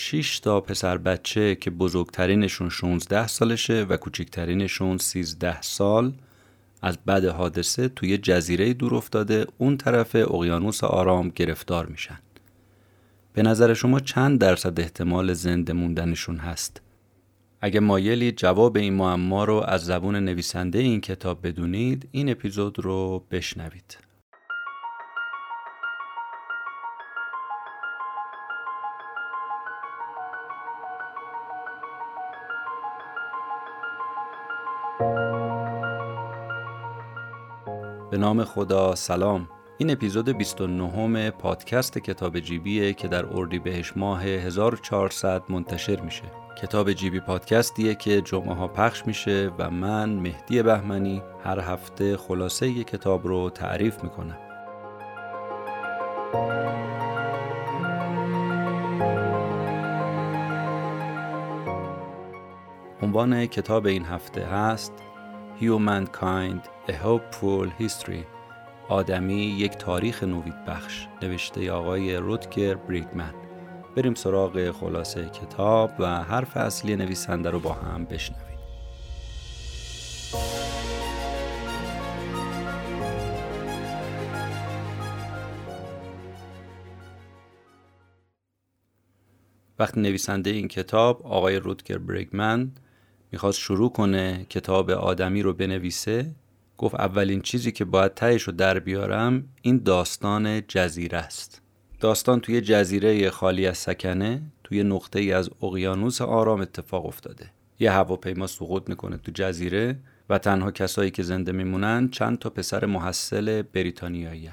6 تا پسر بچه که بزرگترینشون 16 سالشه و کوچکترینشون 13 سال از بعد حادثه توی جزیره دور افتاده اون طرف اقیانوس آرام گرفتار میشن. به نظر شما چند درصد احتمال زنده موندنشون هست؟ اگه مایلی جواب این معما رو از زبون نویسنده این کتاب بدونید این اپیزود رو بشنوید. نام خدا سلام. این اپیزود 29 پادکست کتاب جیبیه که در بهش ماه 1400 منتشر میشه. کتاب جیبی پادکستیه که جمعه ها پخش میشه و من مهدی بهمنی هر هفته خلاصه ی کتاب رو تعریف می‌کنم. عنوان کتاب این هفته هست Humankind A Hopeful History. آدمی یک تاریخ نوید بخش. نوشته آقای رودگر بریگمن بریم سراغ خلاصه کتاب و حرف اصلی نویسنده رو با هم بشنویم. وقتی نویسنده این کتاب آقای رودگر بریگمن می‌خواست شروع کنه کتاب آدمی رو بنویسه گفت اولین چیزی که باید تهش رو در بیارم این داستان جزیره است. داستان توی جزیره خالی از سکنه توی نقطه ای از اقیانوس آرام اتفاق افتاده. یه هواپیما سقوط می‌کنه تو جزیره و تنها کسایی که زنده میمونن چند تا پسر محصل بریتانیایی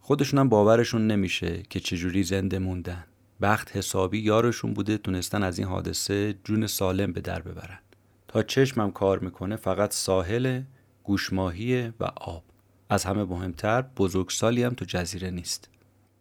خودشون هم باورشون نمیشه که چجوری زنده موندن. بخت حسابی یارشون بوده تونستن از این حادثه جون سالم به در ببرن. تا چشمم کار می‌کنه فقط ساحل گوشماهی و آب. از همه مهمتر بزرگسالی هم تو جزیره نیست.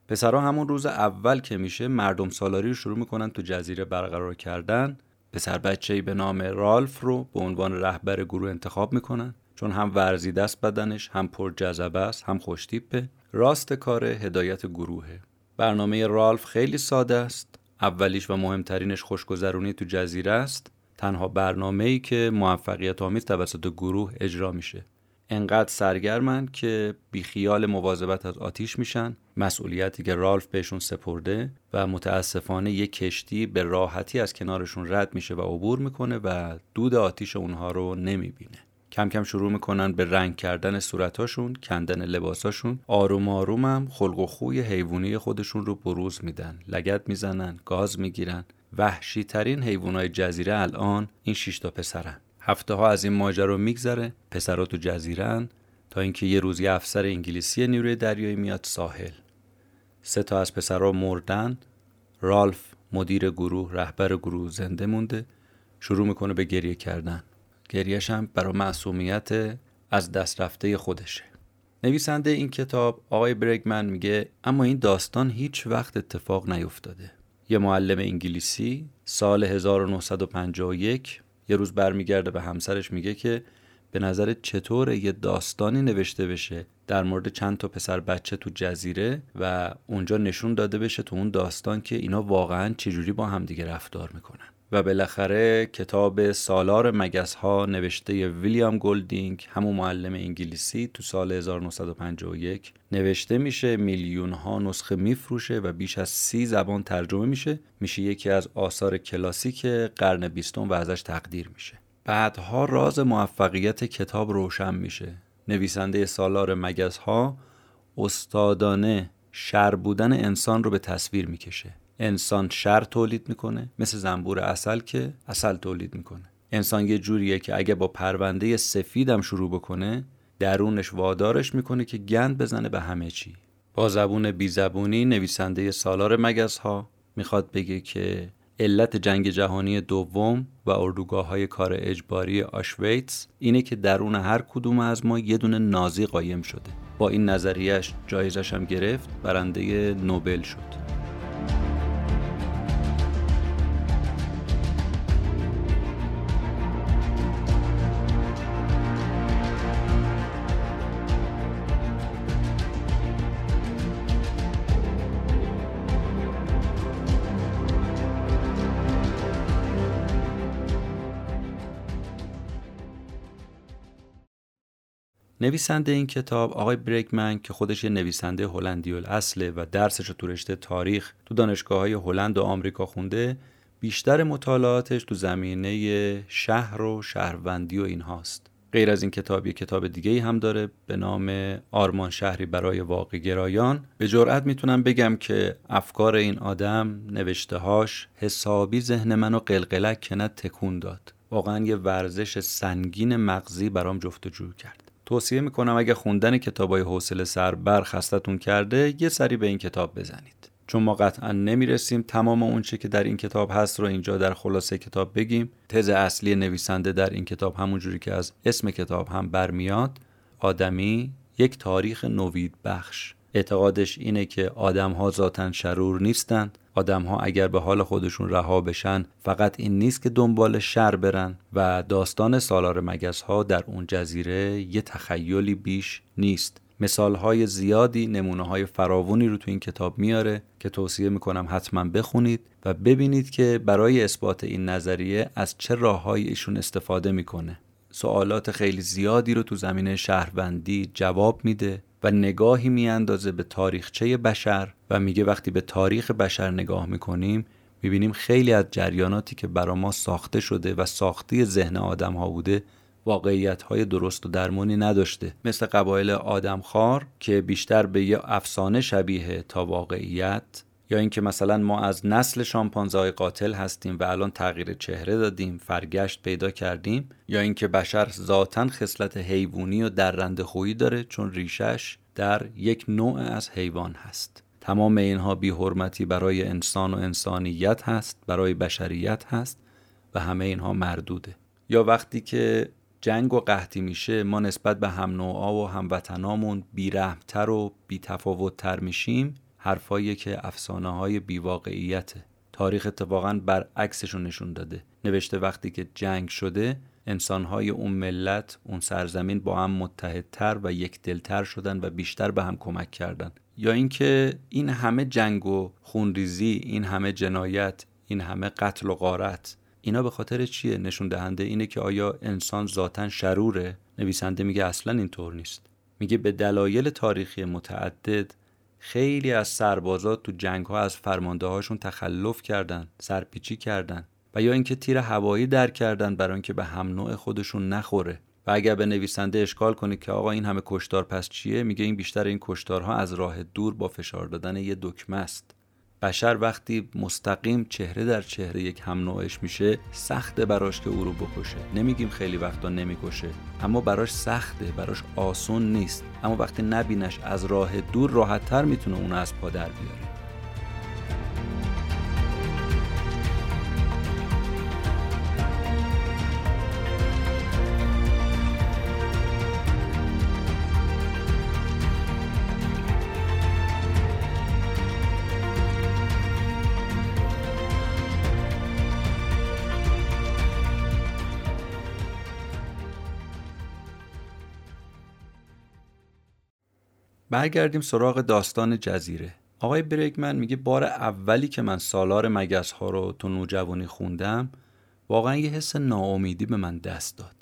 پسرها همون روز اول که میشه مردم سالاری رو شروع می‌کنن تو جزیره برقرار کردن. پسر بچه به نام رالف رو به عنوان رهبر گروه انتخاب می‌کنن. چون هم ورزی دست بدنش هم پر جذبه است هم خوشتیپه. راست کار هدایت گروهه. برنامه رالف خیلی ساده است. اولیش و مهمترینش خوشگذرونی تو جزیره است. تنها برنامه ای که موفقیت آمیز توسط گروه اجرا میشه. انقدر سرگرمن که بیخیال مواظبت از آتیش میشن مسئولیتی که رالف بهشون سپرده و متاسفانه یک کشتی به راحتی از کنارشون رد میشه و عبور می‌کنه و دود آتیش اونها رو نمی‌بینه. کم کم شروع می‌کنن به رنگ کردن صورتاشون کندن لباساشون. آروم آروم هم خلق و خوی حیوانی خودشون رو بروز میدن. لگت می‌زنن گاز می‌گیرن. وحشی ترین حیوانات جزیره الان این شش تا پسرن. هفته ها از این ماجرا میگذره پسرها تو جزیرن تا اینکه یه روزی افسر انگلیسی نیروی دریایی میاد ساحل. سه تا از پسرها مردن. رالف مدیر گروه رهبر گروه زنده مونده. شروع می‌کنه به گریه کردن. گریهش هم برای معصومیت از دست رفته خودشه. نویسنده این کتاب آقای برگمن میگه اما این داستان هیچ وقت اتفاق نیفتاده. یه معلم انگلیسی سال 1951 یه روز برمیگرده به همسرش میگه که به نظر چطور یه داستانی نوشته بشه در مورد چند تا پسر بچه تو جزیره و اونجا نشون داده بشه تو اون داستان که اینا واقعا چجوری با همدیگه رفتار می‌کنن. و بالاخره کتاب سالار مگس ها نوشته ویلیام گلدینگ همون معلم انگلیسی تو سال 1951 نوشته میشه میلیون ها نسخه میفروشه و بیش از سی زبان ترجمه میشه. میشه یکی از آثار کلاسیک قرن بیستم و ازش تقدیر میشه. بعدها راز موفقیت کتاب روشن میشه. نویسنده سالار مگس ها استادانه شر بودن انسان رو به تصویر می‌کشه. انسان شر تولید می‌کنه مثل زنبور اصل که اصل تولید می‌کنه. انسان یه جوریه که اگه با پرونده سفیدم شروع بکنه درونش وادارش می‌کنه که گند بزنه به همه چی. با زبون بیزبونی نویسنده سالار مگس ها می‌خواد بگه که علت جنگ جهانی دوم و اردوگاه های کار اجباری آشویتس اینه که درون هر کدوم از ما یه دونه نازی قایم شده. با این نظریش جایزش هم گرفت برنده نوبل شد. نویسنده این کتاب آقای بریکمن که خودش یه نویسنده هلندی اصله و درسش تو رشته تاریخ تو دانشگاه های هلند و آمریکا خونده بیشتر مطالعاتش تو زمینه شهر و شهروندی و این هاست غیر از این کتاب یه کتاب دیگه هم داره به نام آرمان شهری برای واقع گرایان. به جرأت می‌تونم بگم که افکار این آدم نوشتههاش حسابی ذهن منو قلقلک کند تکون داد. واقعا یه ورزش سنگین مغزی برام جفتجو کرد. توصیه می‌کنم اگه خوندن کتابای حوصله سر برخستتون کرده یه سری به این کتاب بزنید. چون ما قطعا نمی‌رسیم تمام اونچه که در این کتاب هست رو اینجا در خلاصه کتاب بگیم. تز اصلی نویسنده در این کتاب همونجوری که از اسم کتاب هم برمیاد. آدمی یک تاریخ نوید بخش. اعتقادش اینه که آدم ها ذاتا شرور نیستند. آدم ها اگر به حال خودشون رها بشن فقط این نیست که دنبال شر برن و داستان سالار مگس ها در اون جزیره یه تخیلی بیش نیست. مثال های زیادی نمونه های فراوونی رو تو این کتاب میاره که توصیه می‌کنم حتما بخونید و ببینید که برای اثبات این نظریه از چه راههایی ایشون استفاده می‌کنه. سوالات خیلی زیادی رو تو زمینه شهروندی جواب میده. و نگاهی میاندازه به تاریخچه بشر و میگه وقتی به تاریخ بشر نگاه می‌کنیم می‌بینیم خیلی از جریاناتی که برا ما ساخته شده و ساختی ذهن آدم ها بوده واقعیت های درست و درمونی نداشته. مثل قبایل آدمخوار که بیشتر به یه افسانه شبیه تا واقعیت یا اینکه مثلا ما از نسل شامپانزه قاتل هستیم و الان تغییر چهره دادیم فرگشت پیدا کردیم یا اینکه بشر ذاتا خصلت حیوانی و درنده خویی داره چون ریشش در یک نوع از حیوان هست. تمام اینها بی حرمتی برای انسان و انسانیت هست برای بشریت هست و همه اینها مردوده. یا وقتی که جنگ و قحطی میشه ما نسبت به هم نوعا و هموطنامون بیرحمتر و بیتفاوتتر میشیم حرفایی که افسانه های بیواقعیته تاریخ اتفاقا برعکسشون نشون داده. نوشته وقتی که جنگ شده انسانهای اون ملت اون سرزمین با هم متحدتر و یک دلتر شدن و بیشتر به هم کمک کردن. یا اینکه این همه جنگ و خونریزی این همه جنایت این همه قتل و غارت اینا به خاطر چیه؟ نشون دهنده اینه که آیا انسان ذاتا شروره؟ نویسنده میگه اصلا اینطور نیست. میگه به دلایل تاریخی متعدد خیلی از سربازات تو جنگ ها از فرمانده هاشون تخلف کردن سرپیچی کردن و یا اینکه تیر هوایی در کردن برای اینکه به هم نوع خودشون نخوره. و اگر به نویسنده اشکال کنید که آقا این همه کشتار پس چیه میگه این بیشتر این کشتارها از راه دور با فشار دادن یه دکمه است. بشر وقتی مستقیم چهره در چهره یک هم نوعش میشه سخته براش که او رو بکشه. نمیگیم خیلی وقتا نمی‌کشه اما براش سخته براش آسون نیست. اما وقتی نبینش از راه دور راحتتر می‌تونه اونو از پا در بیاره. برگردیم سراغ داستان جزیره. آقای بریگمن میگه بار اولی که من سالار مگس ها رو تو نوجوانی خوندم واقعا یه حس ناامیدی به من دست داد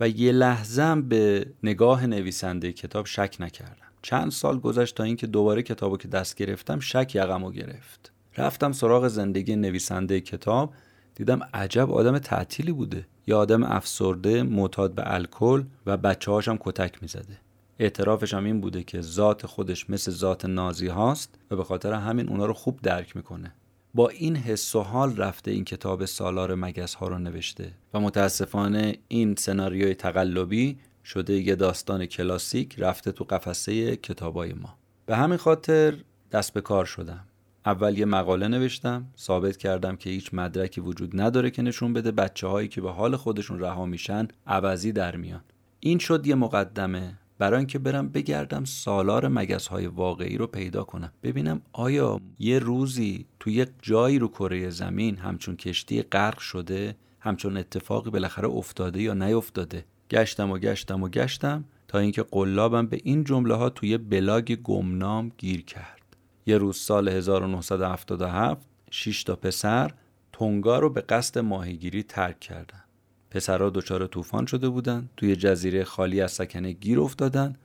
و یه لحظه به نگاه نویسنده کتاب شک نکردم. چند سال گذشت تا اینکه دوباره کتابو که دست گرفتم شک یقمو گرفت. رفتم سراغ زندگی نویسنده کتاب دیدم عجب آدم تعطیلی بوده. یا آدم افسرده معتاد به الکل و بچه هاشم کتک می‌زده. اعترافش هم این بوده که ذات خودش مثل ذات نازی هاست و به خاطر همین اونا رو خوب درک می‌کنه. با این حس و حال رفته این کتاب سالار مگس ها رو نوشته و متاسفانه این سناریوی تقلبی شده یه داستان کلاسیک رفته تو قفسه کتابای ما. به همین خاطر دست به کار شدم. اول یه مقاله نوشتم ثابت کردم که هیچ مدرکی وجود نداره که نشون بده بچه هایی که به حال خودشون رها میشن عوضی در میان. این شد یه مقدمه برای اینکه برم بگردم سالار مگس های واقعی رو پیدا کنم. ببینم آیا یه روزی تو یک جایی رو کره زمین همچون کشتی غرق شده همچون اتفاقی بالاخره افتاده یا نیفتاده. گشتم و گشتم و گشتم تا اینکه قلابم به این جمله ها توی بلاگ گمنام گیر کرد. یه روز سال 1977 شش تا پسر تونگا رو به قصد ماهیگیری ترک کردن. پسرها دچار طوفان شده بودند توی جزیره خالی از سکنه گیر افتادن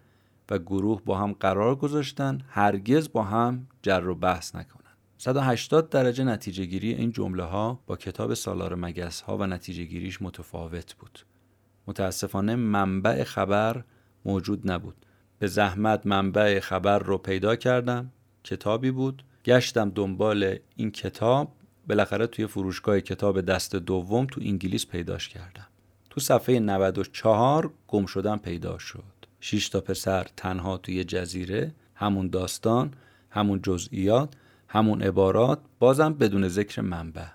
و گروه با هم قرار گذاشتن هرگز با هم جر و بحث نکنن. 180 درجه نتیجه گیری این جمله ها با کتاب سالار مگس ها و نتیجه گیریش متفاوت بود. متاسفانه منبع خبر موجود نبود. به زحمت منبع خبر رو پیدا کردم. کتابی بود. گشتم دنبال این کتاب. بالاخره توی فروشگاه کتاب دست دوم تو انگلیس پیداش کردم. تو صفحه 94 گم شدن پیدا شد. 6 تا پسر تنها توی جزیره همون داستان همون جزئیات همون عبارات بازم بدون ذکر منبع.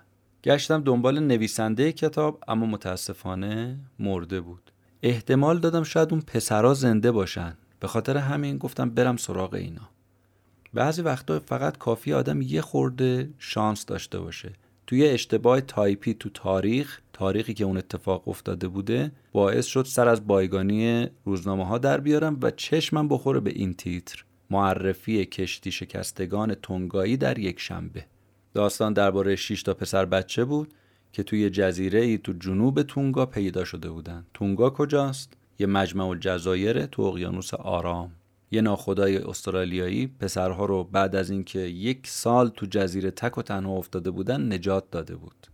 گشتم دنبال نویسنده کتاب اما متاسفانه مرده بود. احتمال دادم شاید اون پسرا زنده باشن. به خاطر همین گفتم برم سراغ اینا. بعضی وقتا فقط کافیه آدم یه خورده شانس داشته باشه. یه اشتباه تایپی تو تاریخ تاریخی که اون اتفاق افتاده بوده باعث شد سر از بایگانی روزنامه ها در بیارم و چشمم بخوره به این تیتر. معرفی کشتی شکستگان تونگایی در یک شنبه. داستان درباره 6 تا پسر بچه بود که توی جزیره ای تو جنوب تونگا پیدا شده بودن. تونگا کجاست؟ یه مجمع الجزایر تو اقیانوس آرام. یه ناخدای استرالیایی پسرها رو بعد از اینکه یک سال تو جزیره تک و تنها افتاده بودن نجات داده بود.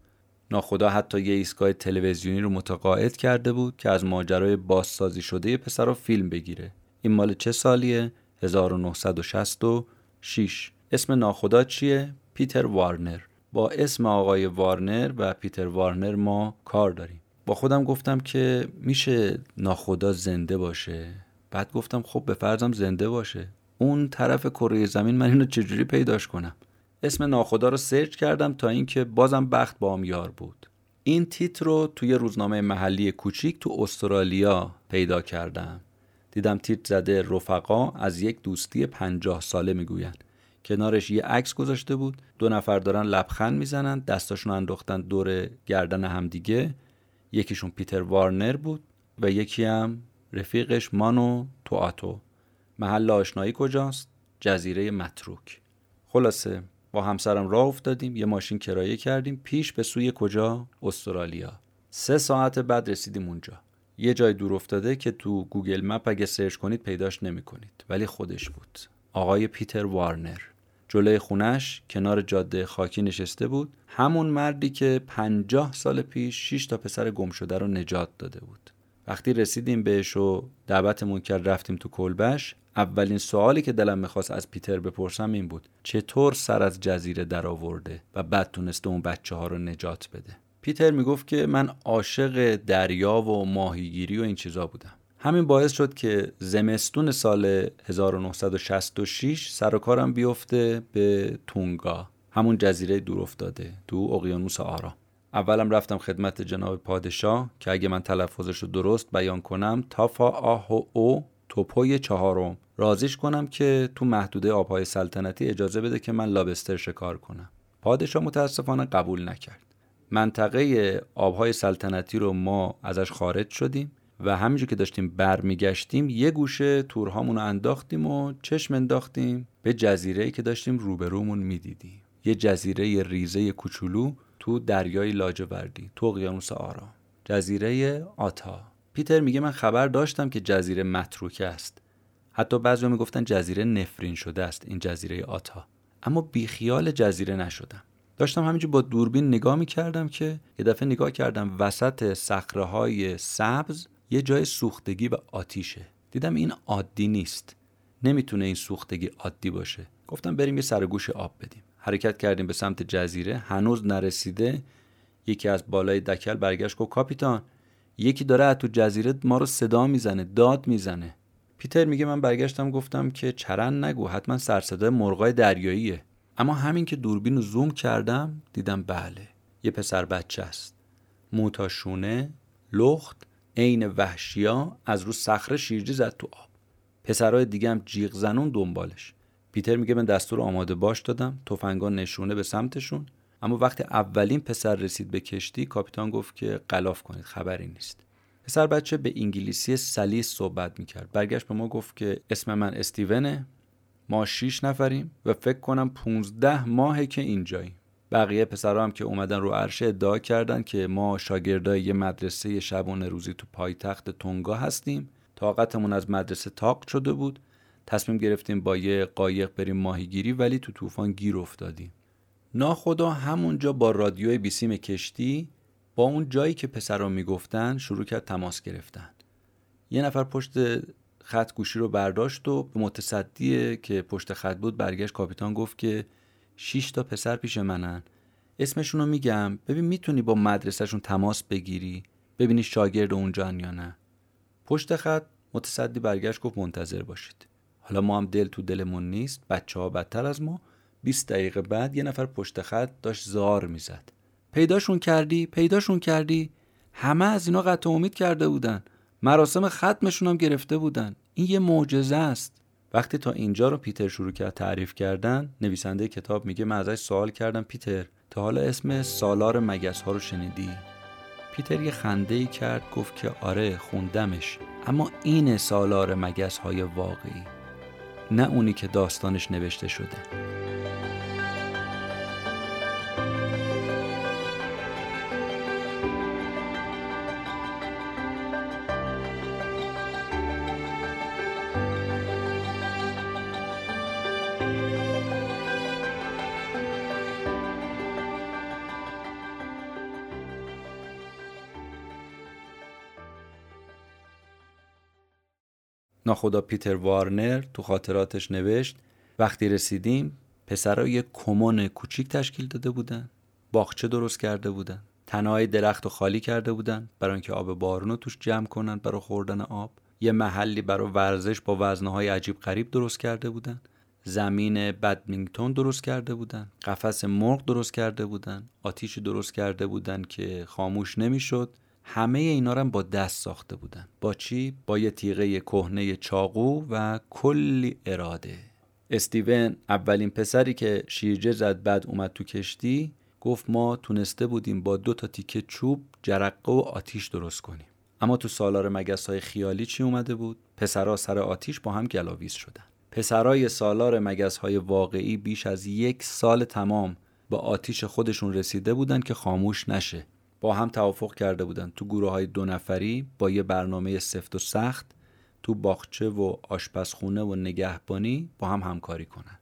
ناخدا حتی یه ایستگاه تلویزیونی رو متقاعد کرده بود که از ماجرای بازسازی شده پسرها فیلم بگیره. این مال چه سالیه؟ 1966 اسم ناخدا چیه؟ پیتر وارنر. با اسم آقای وارنر و پیتر وارنر ما کار داریم. با خودم گفتم که میشه ناخدا زنده باشه؟ بعد گفتم خب به فرضم زنده باشه. اون طرف کره زمین من اینو چجوری پیداش کنم؟ اسم ناخدا رو سرچ کردم تا اینکه بازم بخت با یار بود. این تیتر رو توی روزنامه محلی کوچیک تو استرالیا پیدا کردم. دیدم تیتر زده رفقا از یک دوستی پنجاه ساله می‌گویند. کنارش یه عکس گذاشته بود. دو نفر دارن لبخند می‌زنن دستاشون انداختن دور گردن همدیگه. یکیشون پیتر وارنر بود و یکی هم رفیقش مانو توتائو محل آشنایی کجاست؟ جزیره متروک. خلاصه با همسرم راه افتادیم یه ماشین کرایه کردیم پیش به سوی کجا؟ استرالیا. سه ساعت بعد رسیدیم اونجا. یه جای دور افتاده که تو Google Map اگه سرچ کنید پیداش نمی کنید ولی خودش بود. آقای پیتر وارنر. جلوی خونش کنار جاده خاکی نشسته بود. همون مردی که پنجاه سال پیش 6 تا پسر گم شده رو نجات داده بود. وقتی رسیدیم بهش و دعوتمون کرد رفتیم تو کلبش اولین سوالی که دلم می‌خواست از پیتر بپرسم این بود چطور سر از جزیره درآورده و بعد تونسته اون بچه ها رو نجات بده؟ پیتر می‌گفت که من عاشق دریا و ماهیگیری و این چیزا بودم. همین باعث شد که زمستون سال 1966 سر و کارم بیفته به تونگا همون جزیره دور افتاده تو اقیانوس آرام اولم رفتم خدمت جناب پادشاه که اگه من تلفظش رو درست بیان کنم تافا آه و او توپوی چهارم. رازیش کنم که تو محدوده آبهای سلطنتی اجازه بده که من لابستر شکار کنم. پادشاه متاسفانه قبول نکرد. منطقه آبهای سلطنتی رو ما ازش خارج شدیم و همینجور که داشتیم برمیگشتیم یه گوشه تورهامون رو انداختیم و چشم انداختیم. به جزیره که داشتیم روبرومون می‌دیدیم. یه جزیره ریزه کوچولو تو دریای لاجوردی تو اقیانوس آرام جزیره آتا. پیتر میگه من خبر داشتم که جزیره متروکه است. حتی بعضی می‌گفتن جزیره نفرین شده است این جزیره آتا. اما بیخیال جزیره نشدم. داشتم همینجور با دوربین نگاه می‌کردم که یه دفعه نگاه کردم وسط سخره های سبز یه جای سوختگی و آتیشه. دیدم این عادی نیست. نمی‌تونه این سوختگی عادی باشه. گفتم بریم یه سرگوش آب بدیم. حرکت کردیم به سمت جزیره. هنوز نرسیده. یکی از بالای دکل برگشت گفت کاپیتان یکی داره از تو جزیره ما رو صدا می‌زنه داد می‌زنه. پیتر میگه من برگشتم گفتم که چرن نگو حتما سرصدای مرغای دریاییه. اما همین که دوربین رو زوم کردم دیدم بله یه پسر بچه است. موتاشونه لخت عین وحشیا از رو صخره شیرجی زد تو آب. پسرای دیگه هم جیغ زنون دنبالش. پیتر میگه من دستور آماده باش دادم. تفنگان نشونه به سمتشون. اما وقتی اولین پسر رسید به کشتی کاپیتان گفت که قلاف کنید خبری نیست. پسر بچه به انگلیسی سلیس صحبت می‌کرد. برگشت به ما گفت که اسم من استیونه. ما شیش نفریم و فکر کنم 15 ماهه که اینجاییم. بقیه پسرها هم که اومدن رو عرشه ادعا کردن که ما شاگردای یه مدرسه شبانه روزی تو پایتخت تونگا هستیم. طاقتمون از مدرسه تاق شده بود. تصمیم گرفتیم با یه قایق بریم ماهیگیری ولی تو طوفان گیر افتادیم. ناخدا همونجا با رادیوی بیسیم کشتی با اون جایی که پسرا می‌گفتن شروع کرد تماس گرفتن. یه نفر پشت خط گوشی رو برداشت و به متصدی که پشت خط بود برگشت کاپیتان گفت که 6 تا پسر پیش منن. اسمشون رو میگم. ببین می‌تونی با مدرسهشون تماس بگیری ببینی شاگرد اونجا یا نه. پشت خط متصدی برگشت گفت منتظر باشید. حالا ما هم دل تو دلمون نیست بچه ها بدتر از ما. 20 دقیقه بعد یه نفر پشت خط داشت زار می‌زد. پیداشون کردی؟ پیداشون کردی؟ همه از اینا قطع امید کرده بودن. مراسم ختمشون هم گرفته بودن. این یه معجزه است. وقتی تا اینجا رو پیتر شروع کرد تعریف کردن نویسنده کتاب میگه من ازش سوال کردم پیتر تا حالا اسم سالار مگس ها رو شنیدی؟ پیتر یه خنده ای کرد گفت که آره خوندمش. اما این سالار مگس های واقعی. نه اونی که داستانش نوشته شده. ناخدا پیتر وارنر تو خاطراتش نوشت وقتی رسیدیم پسرا یه کمون کوچیک تشکیل داده بودن. باغچه درست کرده بودن. تنهای درخت رو خالی کرده بودن برای اینکه آب بارون رو توش جمع کنن برای خوردن آب. یه محلی برای ورزش با وزنهای عجیب غریب درست کرده بودن. زمین بدمینگتون درست کرده بودن. قفس مرغ درست کرده بودن. آتیشی درست کرده بودن که خاموش نمی‌شد. همه اینا رو با دست ساخته بودن. با چی؟ با یه تیغه کهنه چاقو و کلی اراده. استیون اولین پسری که شیرجه زد بعد اومد تو کشتی گفت ما تونسته بودیم با دو تا تیکه چوب جرقه و آتیش درست کنیم. اما تو سالار مگس های خیالی چی اومده بود؟ پسرا سر آتیش با هم گلاویز شدن. پسرای سالار مگس های واقعی بیش از یک سال تمام با آتیش خودشون رسیده بودن که خاموش نشه. با هم توافق کرده بودن تو گروه های دو نفری با یه برنامه سفت و سخت تو باغچه و آشپزخونه و نگهبانی با هم همکاری کنند.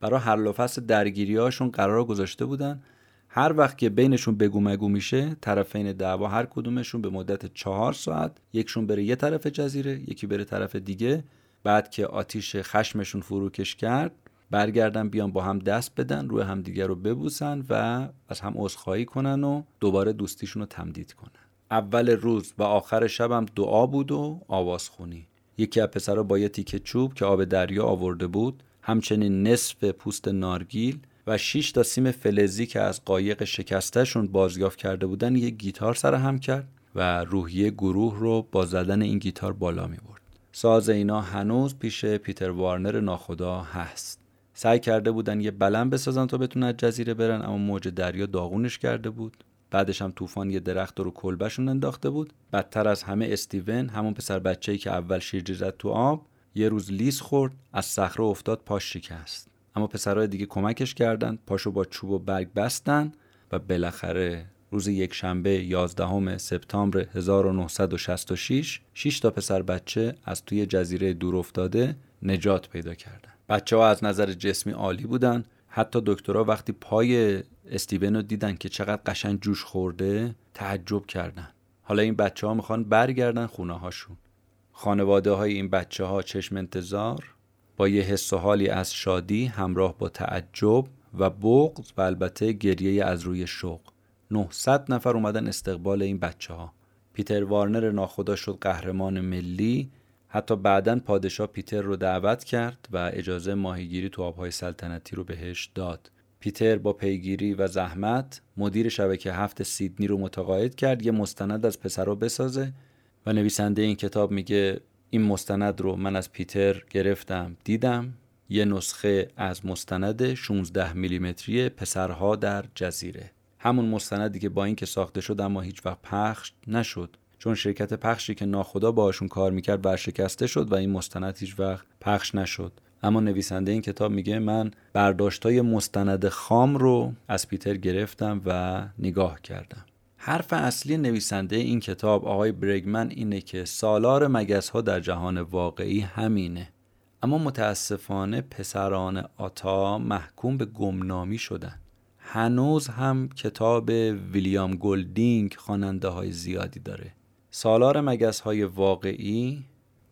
برای هر و فصل درگیری هاشون قرار گذاشته بودن. هر وقت که بینشون بگو مگو میشه طرفین دعوا هر کدومشون به مدت چهار ساعت یکشون بره یه طرف جزیره یکی بره طرف دیگه. بعد که آتیش خشمشون فروکش کرد برگردن بیان با هم دست بدن روی همدیگه رو ببوسن و از هم عذرخواهی کنن و دوباره دوستیشون رو تمدید کنن اول روز و آخر شب هم دعا بود و آوازخونی یکی از پسرا با یه تیکه چوب که آب دریا آورده بود همچنین نصف پوست نارگیل و 6 تا سیم فلزی که از قایق شکستهشون بازیافت کرده بودن یه گیتار سر هم کرد و روحیه گروه رو با زدن این گیتار بالا می برد. ساز اینا هنوز پیش پیتر وارنر ناخدا هست. سعی کرده بودن یه بلم بسازن تا بتونن از جزیره برن اما موج دریا داغونش کرده بود. بعدش هم طوفان یه درخت رو کلبشون انداخته بود. بدتر از همه استیون همون پسر بچه‌ای که اول شیرجه زد تو آب یه روز لیس خورد از صخره افتاد پاش شکست. اما پسرهای دیگه کمکش کردند پاشو با چوب و برگ بستن و بالاخره روز یک شنبه 11 سپتامبر 1966 6 تا پسر بچه از توی جزیره دور افتاده نجات پیدا کردن. بچه ها از نظر جسمی عالی بودن. حتی دکترها وقتی پای استیون رو دیدن که چقدر قشنگ جوش خورده تعجب کردن. حالا این بچه ها می‌خوان برگردن خونه هاشون خانواده های این بچه ها چشم انتظار با یه حس و حالی از شادی همراه با تعجب و بغض و البته گریه از روی شوق. 900 نفر اومدن استقبال این بچه ها پیتر وارنر ناخدا شد قهرمان ملی. حتی بعدا پادشاه پیتر رو دعوت کرد و اجازه ماهیگیری تو آبهای سلطنتی رو بهش داد. پیتر با پیگیری و زحمت مدیر شبکه هفت سیدنی رو متقاعد کرد یه مستند از رو بسازه و نویسنده این کتاب میگه این مستند رو من از پیتر گرفتم دیدم. یه نسخه از مستند 16 میلیمتری پسرها در جزیره. همون مستندی که با اینکه ساخته شد اما هیچ وقت پخش نشد. چون شرکت پخشی که ناخدا باشون کار می‌کرد ورشکسته شد و این مستند هیچ وقت پخش نشد. اما نویسنده این کتاب میگه من برداشتای مستند خام رو از پیتر گرفتم و نگاه کردم. حرف اصلی نویسنده این کتاب آقای برگمن اینه که سالار مگس ها در جهان واقعی همینه. اما متاسفانه پسران آتا محکوم به گمنامی شدن. هنوز هم کتاب ویلیام گلدینگ خواننده های زیادی داره. سالار مگس های واقعی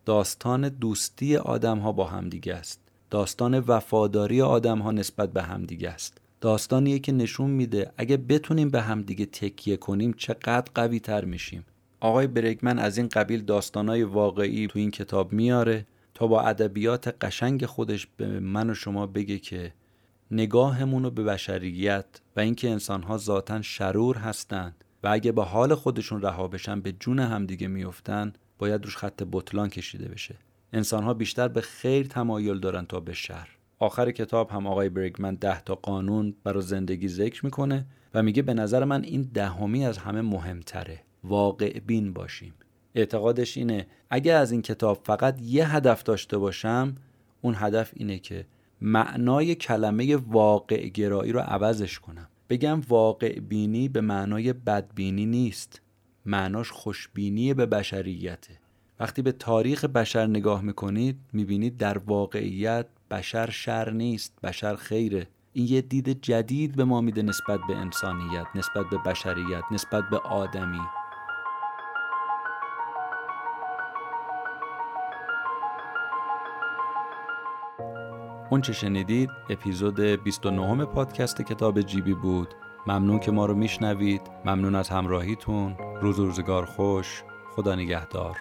داستان دوستی آدم ها با همدیگه است. داستان وفاداری آدم ها نسبت به همدیگه است. داستانیه که نشون میده اگه بتونیم به همدیگه تکیه کنیم چقدر قوی تر میشیم. آقای برگمن از این قبیل داستانای واقعی تو این کتاب میاره تا با ادبیات قشنگ خودش به من و شما بگه که نگاهمون رو به بشریت و اینکه انسانها ذاتا شرور هستند و اگه به حال خودشون رها بشن به جون همدیگه میفتن باید روش خط بطلان کشیده بشه. انسانها بیشتر به خیر تمایل دارن تا به شر. آخر کتاب هم آقای برگمن ده تا قانون برای زندگی ذکر می‌کنه و میگه به نظر من این دهمی از همه مهمتره. واقع بین باشیم. اعتقادش اینه اگه از این کتاب فقط یه هدف داشته باشم اون هدف اینه که معنای کلمه واقع گرایی رو عوضش کنم. بگم واقع بینی به معنای بدبینی نیست. معناش خوشبینی به بشریته. وقتی به تاریخ بشر نگاه می‌کنید می‌بینید در واقعیت بشر شر نیست بشر خیره. این یه دید جدید به ما میده نسبت به انسانیت نسبت به بشریت نسبت به آدمی. اون چه شنیدید اپیزود 29 پادکست کتاب جیبی بود. ممنون که ما رو میشنوید. ممنون از همراهیتون. روز روزگار خوش. خدا نگهدار.